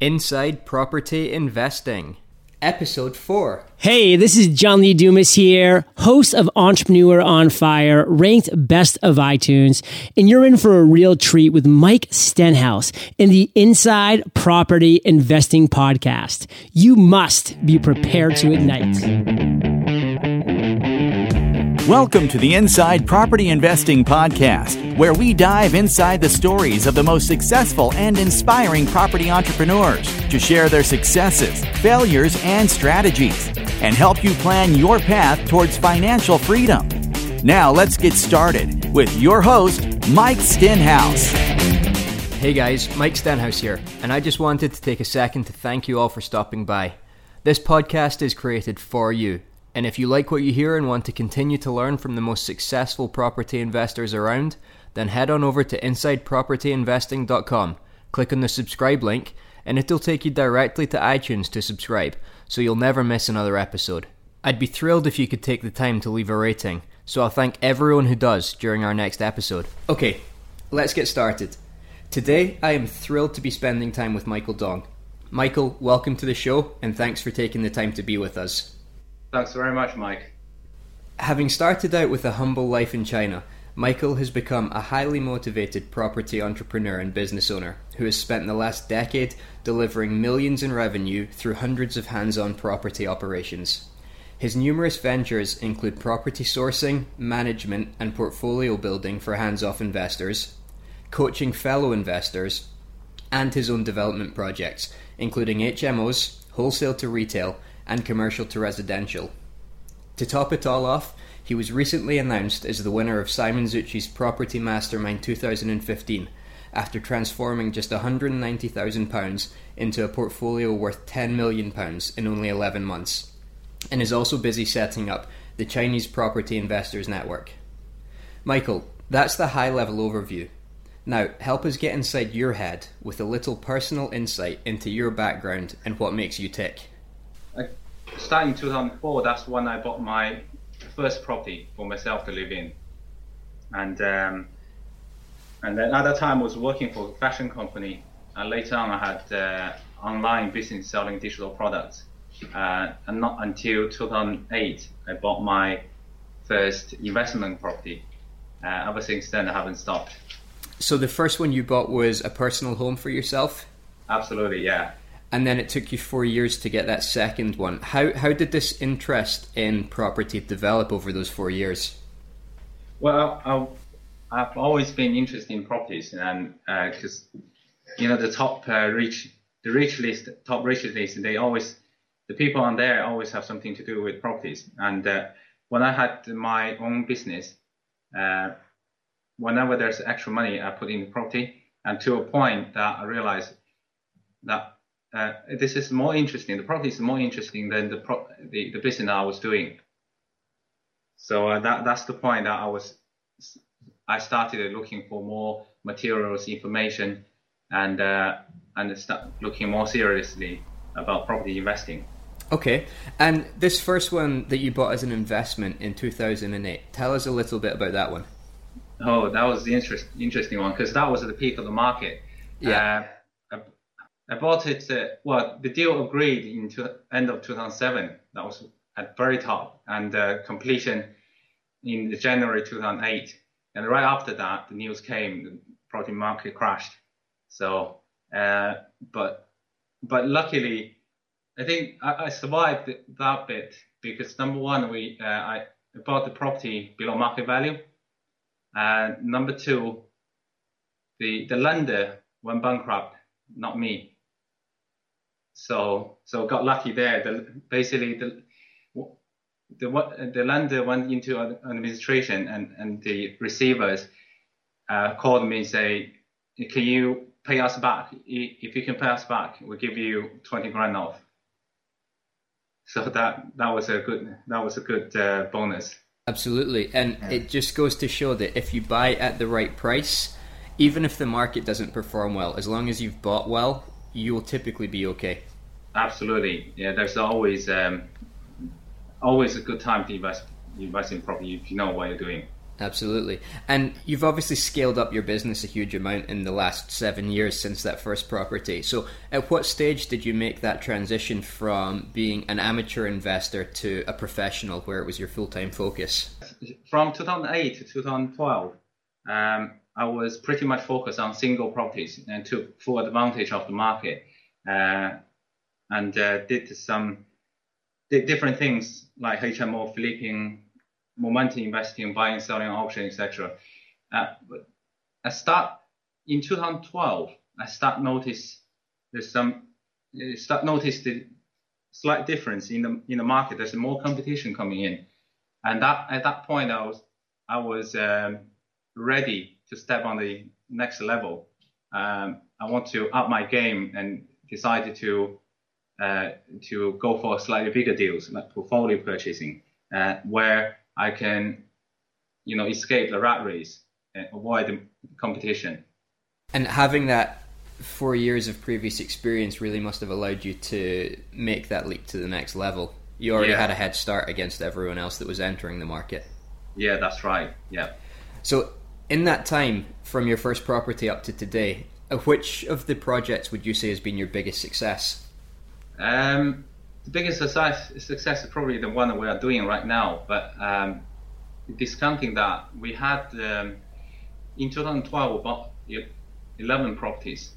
Inside Property Investing, Episode 4. Hey, this is John Lee Dumas here, host of Entrepreneur on Fire, ranked best of iTunes, and you're in for a real treat with Mike Stenhouse in the Inside Property Investing Podcast. You must be prepared to ignite. Welcome to the Inside Property Investing Podcast, where we dive inside the stories of the most successful and inspiring property entrepreneurs to share their successes, failures, and strategies, and help you plan your path towards financial freedom. Now, let's get started with your host, Mike Stenhouse. Hey guys, Mike Stenhouse here, and I just wanted to take a second to thank you all for stopping by. This podcast is created for you and if you like what you hear and want to continue to learn from the most successful property investors around, then head on over to InsidePropertyInvesting.com, click on the subscribe link, and it'll take you directly to iTunes to subscribe, so you'll never miss another episode. I'd be thrilled if you could take the time to leave a rating, so I'll thank everyone who does during our next episode. Okay, let's get started. Today, I am thrilled to be spending time with Michael Dong. Michael, welcome to the show, and thanks for taking the time to be with us. Thanks very much, Mike. Having started out with a humble life in China, Michael has become a highly motivated property entrepreneur and business owner who has spent the last decade delivering millions in revenue through hundreds of hands on property operations. His numerous ventures include property sourcing, management, and portfolio building for hands off investors, coaching fellow investors, and his own development projects, including HMOs, wholesale to retail, and commercial to residential. To top it all off, he was recently announced as the winner of Simon Zutshi's Property Mastermind 2015 after transforming just £190,000 into a portfolio worth £10 million in only 11 months, and is also busy setting up the Chinese Property Investors Network. Michael, that's the high level overview. Now, help us get inside your head with a little personal insight into your background and what makes you tick starting 2004, that's when I bought my first property for myself to live in, and um, and then at that time I was working for a fashion company, and later on I had uh, online business selling digital products, uh, and not until 2008 I bought my first investment property. Uh, ever since then I haven't stopped. So the first one you bought was a personal home for yourself. Absolutely, yeah and then it took you four years to get that second one. How how did this interest in property develop over those four years? Well, i have always been interested in properties, and because uh, you know the top uh, rich, the rich list, top rich list, they always the people on there always have something to do with properties. And uh, when I had my own business, uh, whenever there's extra money, I put in property, and to a point that I realized that uh, this is more interesting. The product is more interesting than the pro- the, the business I was doing. So uh, that that's the point that I was. I started looking for more materials, information, and uh, and start looking more seriously about property investing. Okay, and this first one that you bought as an investment in 2008, tell us a little bit about that one. Oh, that was the interest, interesting one because that was at the peak of the market. Yeah. Uh, I bought it. Uh, well, the deal agreed in end of 2007. That was at very top, and uh, completion in January 2008. And right after that, the news came, the property market crashed. So, uh, but but luckily, I think I, I, survived that bit because number one, we uh, I bought the property below market value, and number two, the the lender went bankrupt, not me. So so got lucky there. The, basically the the the lender went into administration and and the receivers uh, called me and say, can you pay us back? If you can pay us back, we'll give you 20 grand off. So that that was a good that was a good uh, bonus. Absolutely, and yeah. it just goes to show that if you buy at the right price, even if the market doesn't perform well, as long as you've bought well, you will typically be okay. Absolutely, yeah. There's always um, always a good time to invest invest in property if you know what you're doing. Absolutely. And you've obviously scaled up your business a huge amount in the last seven years since that first property. So, at what stage did you make that transition from being an amateur investor to a professional where it was your full time focus? From 2008 to 2012, um, I was pretty much focused on single properties and took full advantage of the market uh, and uh, did some did different things like HMO, flipping, momentum investing, buying, selling, option, etc. Uh, I start in 2012. I start notice there's some start notice the slight difference in the in the market. There's more competition coming in, and that at that point I was I was um, ready to step on the next level. Um, I want to up my game and decided to uh, to go for slightly bigger deals like portfolio purchasing, uh, where I can, you know, escape the rat race and avoid the competition. And having that four years of previous experience really must have allowed you to make that leap to the next level. You already yeah. had a head start against everyone else that was entering the market. Yeah, that's right. Yeah. So, in that time, from your first property up to today, uh, which of the projects would you say has been your biggest success? Um, the biggest success, success is probably the one that we are doing right now. But um, discounting that, we had um, in 2012 about 11 properties,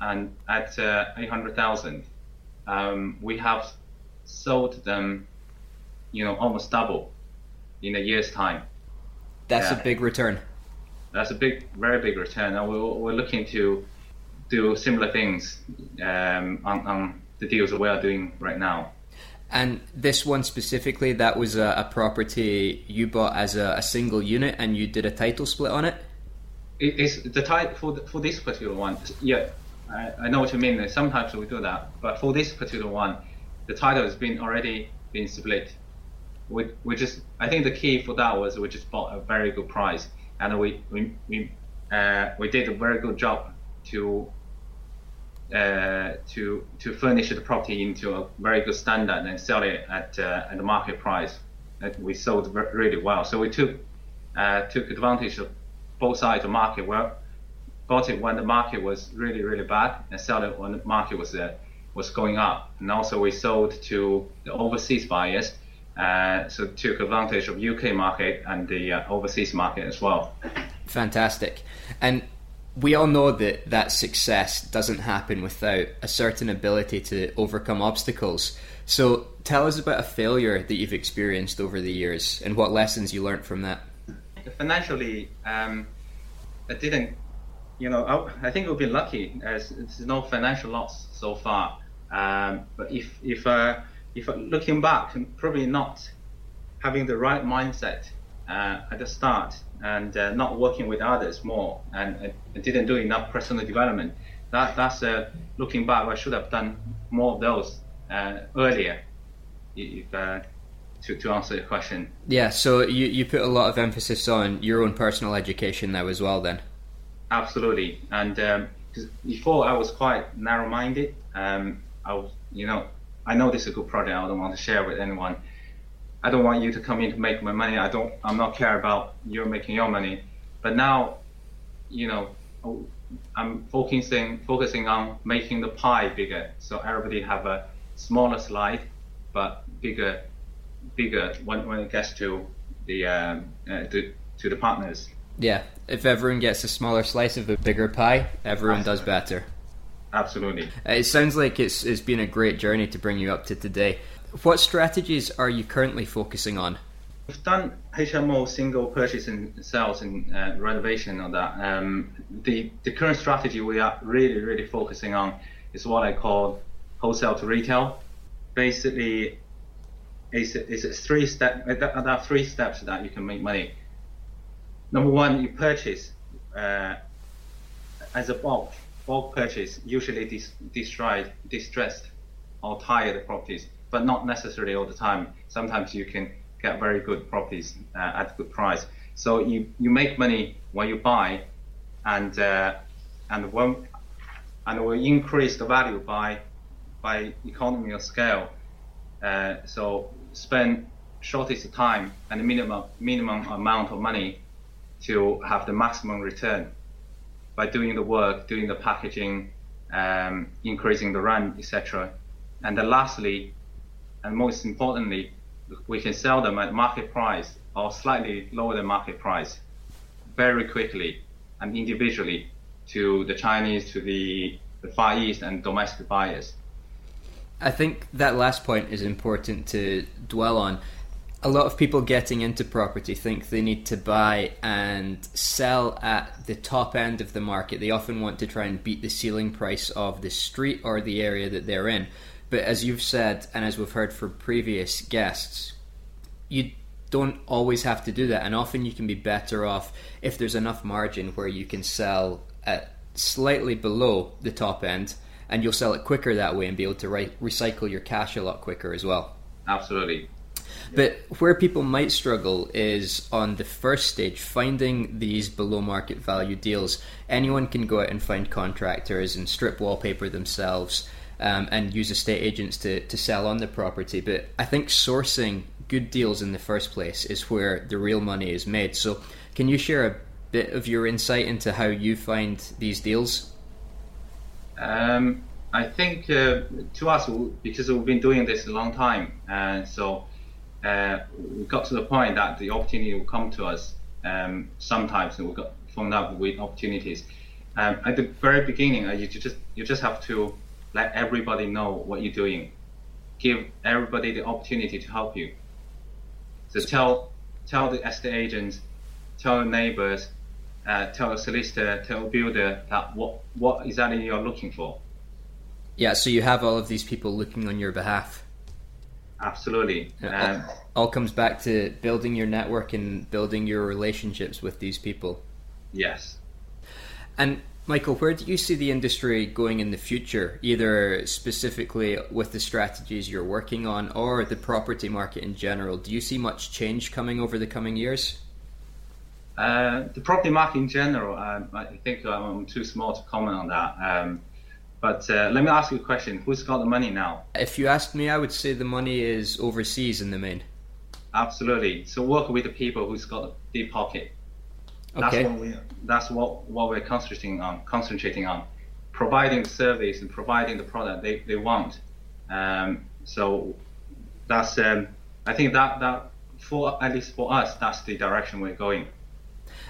and at uh, 800,000, um, we have sold them, you know, almost double in a year's time. That's yeah. a big return. That's a big, very big return, and we're, we're looking to do similar things um, on, on the deals that we are doing right now. And this one specifically, that was a, a property you bought as a, a, single unit, and you did a title split on it. it is the title for the, for this particular one? Yeah, I, I, know what you mean. Sometimes we do that, but for this particular one, the title has been already been split. We, we just I think the key for that was we just bought a very good price, and we we we, uh, we did a very good job to uh, to to furnish the property into a very good standard and sell it at uh, at the market price. we sold really well. So we took uh, took advantage of both sides of the market. Well, bought it when the market was really really bad, and sell it when the market was uh, was going up. And also we sold to the overseas buyers. Uh, so took advantage of UK market and the overseas market as well. Fantastic. And we all know that that success doesn't happen without a certain ability to overcome obstacles. So, tell us about a failure that you've experienced over the years and what lessons you learned from that. Financially, um, I didn't, you know, I, I think we've been lucky there's no financial loss so far. Um, but if if uh, if looking back, probably not having the right mindset uh, at the start and uh, not working with others more and uh, didn't do enough personal development. That that's uh, looking back. I should have done more of those uh, earlier. If, uh, to, to answer your question. Yeah, so you, you put a lot of emphasis on your own personal education now as well, then. Absolutely, and um, before I was quite narrow-minded. Um, I was, you know, I know this is a good project. I don't want to share with anyone I don't want you to come in to make my money. I don't. I'm not care about you making your money. But now, you know, I'm focusing focusing on making the pie bigger, so everybody have a smaller slide, but bigger, bigger when, when it gets to the um, uh, to, to the partners. Yeah, if everyone gets a smaller slice of a bigger pie, everyone Absolutely. does better. Absolutely. It sounds like it's it's been a great journey to bring you up to today. What strategies are you currently focusing on? We've done HMO single purchase and sales and uh, renovation on that. Um, the, the current strategy we are really, really focusing on is what I call wholesale to retail. Basically, it's, it's three step. Uh, there are three steps that you can make money. Number one, you purchase uh, as a bulk, bulk purchase, usually dis- distressed or tired properties but not necessarily all the time. Sometimes you can get very good properties uh, at a good price. So you, you make money when you buy, and uh, and when and will increase the value by by economy of scale. Uh, so spend shortest time and minimum minimum amount of money to have the maximum return by doing the work, doing the packaging, um, increasing the run, etc. And then lastly, and most importantly, we can sell them at market price or slightly lower than market price very quickly and individually to the Chinese, to the, the Far East and domestic buyers. I think that last point is important to dwell on. A lot of people getting into property think they need to buy and sell at the top end of the market. They often want to try and beat the ceiling price of the street or the area that they're in. But as you've said, and as we've heard from previous guests, you don't always have to do that. And often you can be better off if there's enough margin where you can sell at slightly below the top end and you'll sell it quicker that way and be able to re- recycle your cash a lot quicker as well. Absolutely. But where people might struggle is on the first stage, finding these below market value deals. Anyone can go out and find contractors and strip wallpaper themselves um, and use estate agents to, to sell on the property. But I think sourcing good deals in the first place is where the real money is made. So, can you share a bit of your insight into how you find these deals? Um, I think uh, to us, because we've been doing this a long time, and so uh, we got to the point that the opportunity will come to us um, sometimes, and we got phoned up with opportunities. Um, at the very beginning, uh, you just you just have to let everybody know what you're doing, give everybody the opportunity to help you. So tell tell the estate agents, tell the neighbors, uh, tell a solicitor, tell a builder that what what exactly you're looking for. Yeah, so you have all of these people looking on your behalf. Absolutely. Um, all comes back to building your network and building your relationships with these people. Yes. And Michael, where do you see the industry going in the future, either specifically with the strategies you're working on or the property market in general? Do you see much change coming over the coming years? Uh, the property market in general, um, I think I'm too small to comment on that. Um, but uh, let me ask you a question: Who's got the money now? If you asked me, I would say the money is overseas in the main. Absolutely. So work with the people who's got a deep pocket. That's Okay. what we. That's what what we're concentrating on. Concentrating on, providing service and providing the product they, they want. Um, so that's. Um, I think that that for at least for us, that's the direction we're going.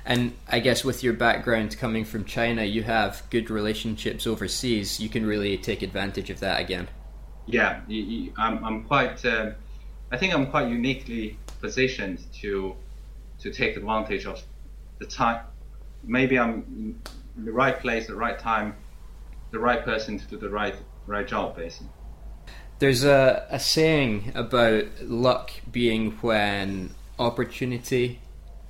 And I guess with your background coming from China, you have good relationships overseas. You can really take advantage of that again. Yeah, you, you, I'm, I'm quite. Um, I think I'm quite uniquely positioned to to take advantage of the time. Maybe I'm in the right place, the right time, the right person to do the right right job, basically. There's a, a saying about luck being when opportunity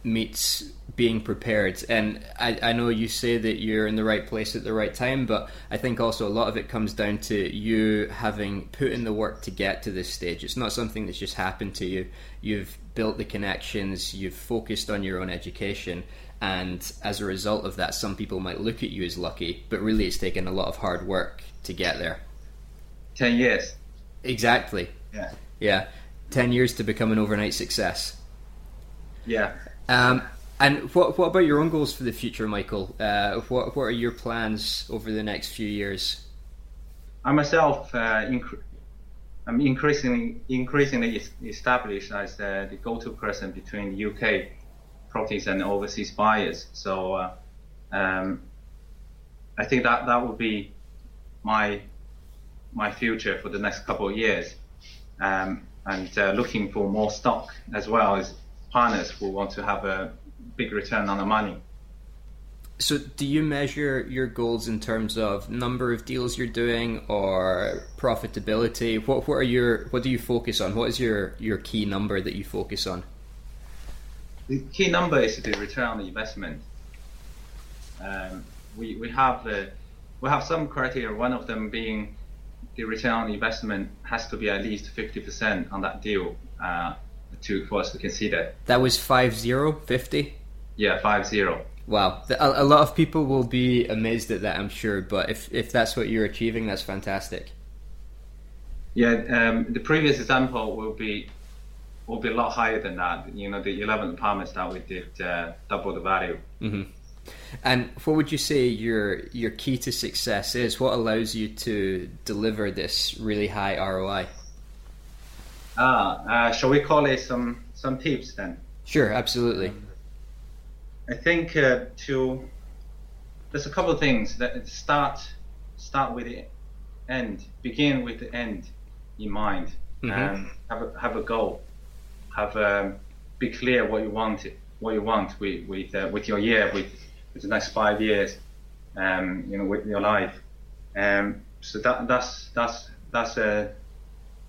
meets being prepared. And I, I know you say that you're in the right place at the right time, but I think also a lot of it comes down to you having put in the work to get to this stage. It's not something that's just happened to you. You've built the connections, you've focused on your own education. And as a result of that, some people might look at you as lucky, but really it's taken a lot of hard work to get there. Ten years. Exactly. Yeah. Yeah. 10 years to become an overnight success. Yeah. Um, and what what about your own goals for the future, Michael? Uh, what what are your plans over the next few years? I myself, uh, inc- I'm increasingly increasingly established as uh, the go-to person between UK properties and overseas buyers. So uh, um, I think that that would be my my future for the next couple of years, um, and uh, looking for more stock as well as partners who want to have a big return on the money. So, do you measure your goals in terms of number of deals you're doing or profitability? What what are your what do you focus on? What is your your key number that you focus on? The key number is the return on the investment. Um, we, we have uh, we have some criteria. One of them being the return on investment has to be at least 50% on that deal uh, to for us to consider. That was five zero fifty. Yeah, five zero. Wow, a, a lot of people will be amazed at that, I'm sure. But if if that's what you're achieving, that's fantastic. Yeah, um, the previous example will be will be a lot higher than that. You know, the 11 apartments that we did uh, double the value. Mm-hmm. And what would you say your your key to success is? What allows you to deliver this really high ROI? Ah, uh, shall we call it some some tips then? Sure, absolutely. I think uh, to there's a couple of things that start start with the end, begin with the end in mind, mm-hmm. and have a have a goal, have um, be clear what you want what you want with with uh, with your year with with the next five years, um, you know, with your life. Um, so that that's that's that's a uh,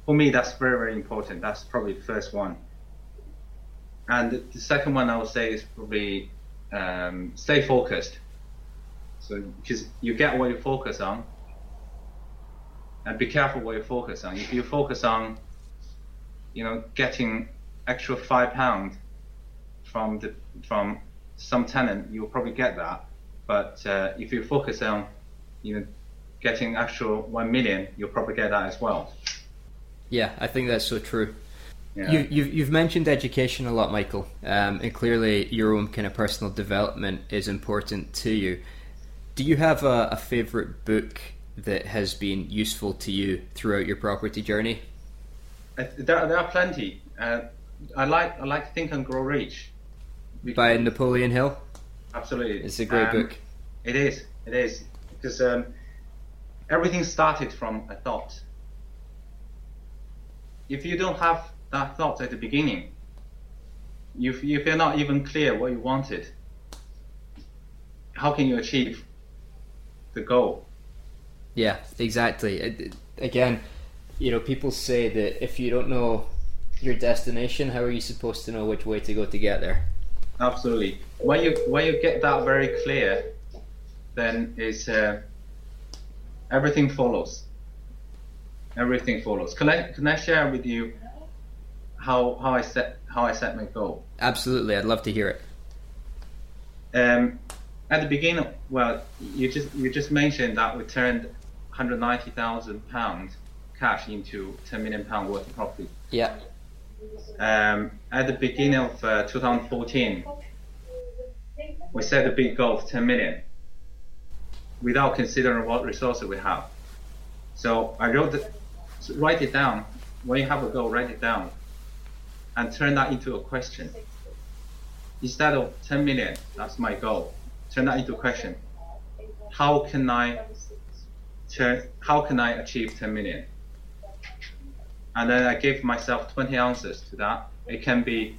for me that's very very important. That's probably the first one. And the second one I would say is probably um, stay focused. So because you get what you focus on, and be careful what you focus on. If you focus on, you know, getting extra five pound from the from some tenant, you'll probably get that. But uh, if you focus on, you know, getting actual one million, you'll probably get that as well. Yeah, I think that's so true. Yeah. You, you've, you've mentioned education a lot, Michael, um, and clearly your own kind of personal development is important to you. Do you have a, a favorite book that has been useful to you throughout your property journey? Uh, there, there are plenty. Uh, I like I like Think and Grow Rich by Napoleon Hill. Absolutely, it's a great um, book. It is. It is because um, everything started from a thought. If you don't have that thought at the beginning, if, if you're not even clear what you wanted, how can you achieve the goal? Yeah, exactly. Again, you know, people say that if you don't know your destination, how are you supposed to know which way to go to get there? Absolutely. When you when you get that very clear, then it's uh, everything follows. Everything follows. Can I can I share with you how how I set how I set my goal? Absolutely, I'd love to hear it. Um, at the beginning, well, you just you just mentioned that we turned 190,000 pounds cash into 10 million pound worth of property. Yeah. Um, at the beginning of uh, 2014, we set a big goal of 10 million without considering what resources we have. So I wrote, the, write it down. When you have a goal, write it down and turn that into a question. Instead of 10 million, that's my goal. Turn that into a question. How can I turn, how can I achieve 10 million? And then I give myself 20 answers to that. It can be,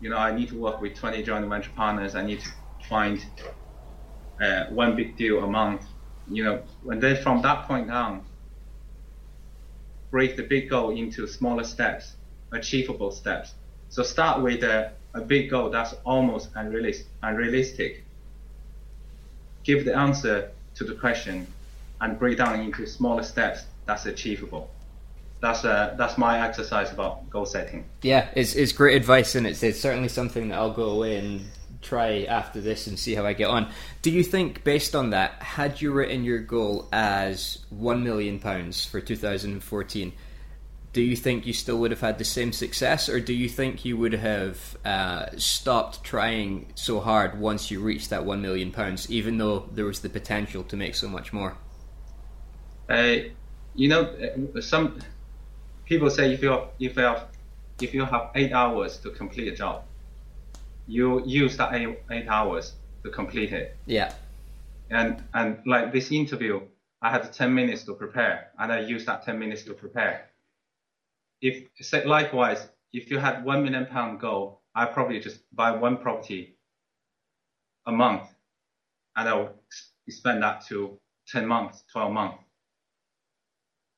you know, I need to work with 20 joint venture partners. I need to find uh, one big deal a month, you know, and then from that point on, break the big goal into smaller steps, achievable steps. So start with a, a big goal that's almost unrealistic. Give the answer to the question and break down into smaller steps that's achievable that's uh, that's my exercise about goal setting. Yeah, it's it's great advice, and it's it's certainly something that I'll go away and try after this and see how I get on. Do you think, based on that, had you written your goal as one million pounds for 2014? Do you think you still would have had the same success, or do you think you would have uh, stopped trying so hard once you reached that one million pounds, even though there was the potential to make so much more? Uh, you know, uh, some people say if you if you have if you have eight hours to complete a job, you use that eight, eight hours to complete it. Yeah. And and like this interview, I had 10 minutes to prepare, and I used that 10 minutes to prepare. If say likewise, if you had one million pound goal, I probably just buy one property a month, and I would spend that to 10 months, 12 months.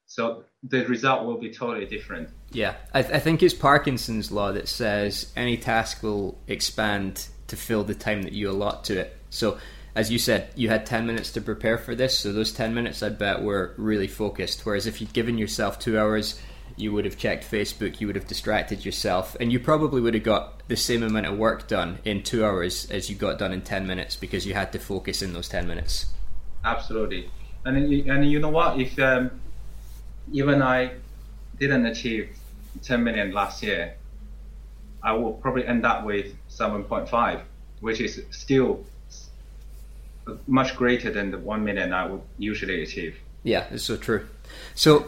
So the result will be totally different. Yeah, I, th- I, think it's Parkinson's law that says any task will expand to fill the time that you allot to it. So, as you said, you had 10 minutes to prepare for this, so those 10 minutes I bet were really focused. Whereas if you'd given yourself two hours, you would have checked Facebook, you would have distracted yourself, and you probably would have got the same amount of work done in two hours as you got done in 10 minutes because you had to focus in those 10 minutes. Absolutely. And, and you know what? If um, even I didn't achieve 10 million last year, I will probably end up with 7.5, which is still much greater than the 1 million I would usually achieve. Yeah, it's so true. So,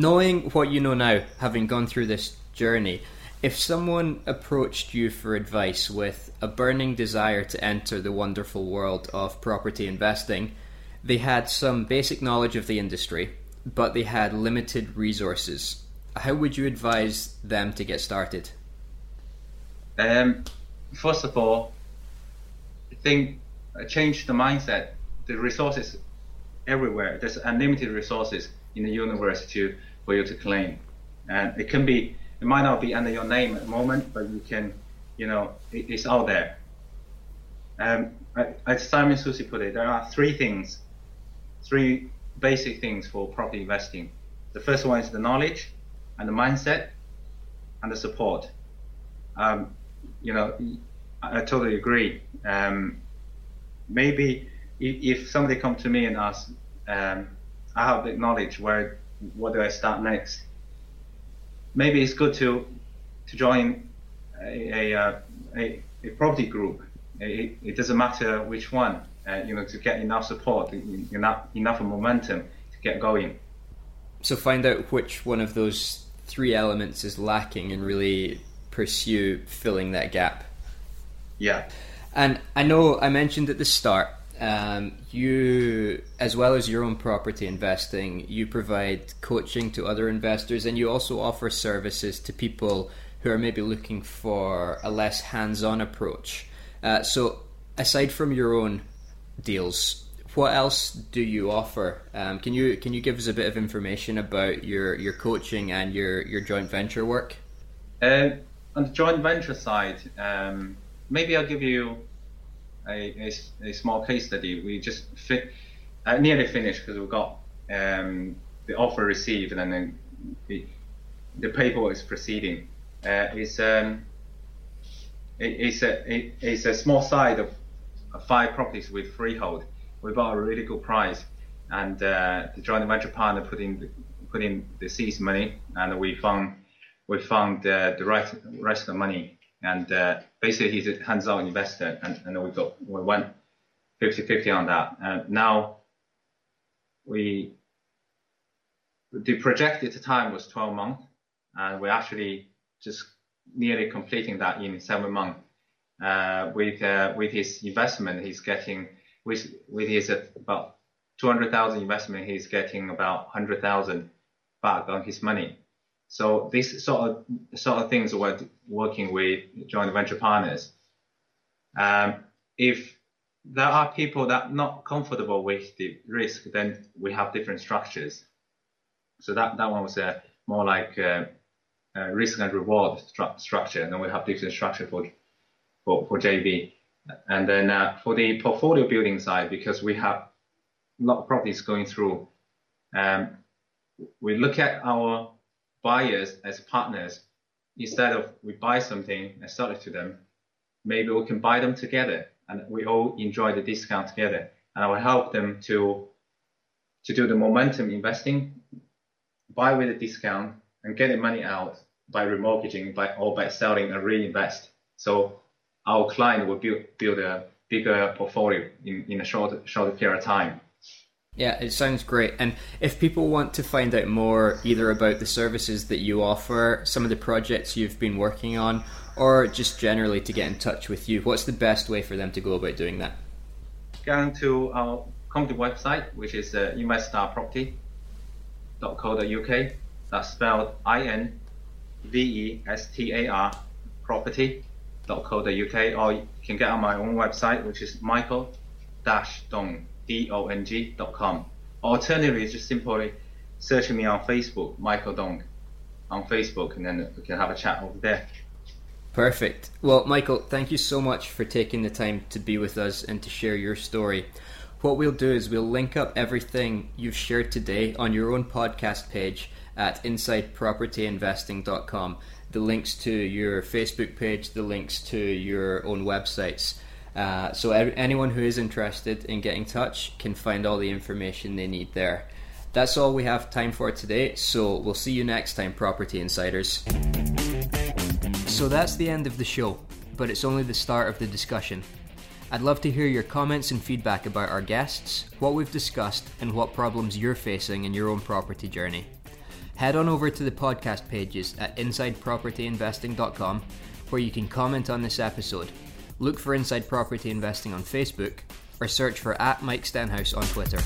knowing what you know now, having gone through this journey, if someone approached you for advice with a burning desire to enter the wonderful world of property investing, they had some basic knowledge of the industry, but they had limited resources. How would you advise them to get started? Um, first of all, I think change the mindset. The resources everywhere. There's unlimited resources in the universe to for you to claim, and it can be. It might not be under your name at the moment, but you can, you know, it, it's out there. Um, as Simon Zutshi put it, there are three things, three basic things for property investing. The first one is the knowledge, and the mindset, and the support. Um, you know, I, I totally agree. Um, maybe if, if, somebody come to me and ask, um, I have the knowledge, where, what do I start next? Maybe it's good to to join a a, a, a property group. It, it, doesn't matter which one, uh, you know, to get enough support, enough enough momentum to get going. So find out which one of those three elements is lacking and really pursue filling that gap. Yeah. And I know I mentioned at the start, um, you, as well as your own property investing, you provide coaching to other investors and you also offer services to people who are maybe looking for a less hands on approach. Uh, so, aside from your own deals, what else do you offer? Um, can you can you give us a bit of information about your, your coaching and your, your joint venture work? Uh, on the joint venture side, um, maybe I'll give you a, a, a, small case study. We just fit, uh, nearly finished because we've got um, the offer received and then the, the paperwork is proceeding. Uh, it's um, it, it's a it, it's a small site of, five properties with freehold we bought a really good price, and uh, the joint venture partner put in the, put in the money, and we found we found uh, the right rest of the money, and uh, basically he's a hands-on investor, and, and we got we went 50-50 on that. And now we the projected time was 12 months, and we're actually just nearly completing that in seven months. Uh, with uh, with his investment, he's getting with with his about 200,000 investment, he's getting about 100,000 back on his money. So these sort of sort of things we're working with joint venture partners. Um, if there are people that are not comfortable with the risk, then we have different structures. So that that one was uh, more like uh, uh, risk and reward stru- structure, and then we have different structure for for, for JV. And then uh, for the portfolio building side, because we have a lot of properties going through, um, we look at our buyers as partners. Instead of we buy something and sell it to them, maybe we can buy them together and we all enjoy the discount together. And I will help them to to do the momentum investing, buy with a discount and get the money out by remortgaging by or by selling and reinvest. So our client will build build a bigger portfolio in, in a short short period of time. Yeah, it sounds great. And if people want to find out more either about the services that you offer, some of the projects you've been working on, or just generally to get in touch with you, what's the best way for them to go about doing that? Go to our company website, which is uh, investarproperty.co.uk. That's spelled I N V E S T A R property dong.co.uk or you can get on my own website which is michael-dong D-O-N-G.com. Alternatively, just simply searching me on Facebook, Michael Dong, on Facebook, and then we can have a chat over there. Perfect. Well, Michael, thank you so much for taking the time to be with us and to share your story. What we'll do is we'll link up everything you've shared today on your own podcast page at insidepropertyinvesting.com the links to your Facebook page, the links to your own websites. Uh, so anyone who is interested in getting touch can find all the information they need there. That's all we have time for today, so we'll see you next time, Property Insiders. So that's the end of the show, but it's only the start of the discussion. I'd love to hear your comments and feedback about our guests, what we've discussed, and what problems you're facing in your own property journey. Head on over to the podcast pages at insidepropertyinvesting.com where you can comment on this episode. Look for Inside Property Investing on Facebook or search for at Mike Stenhouse on Twitter.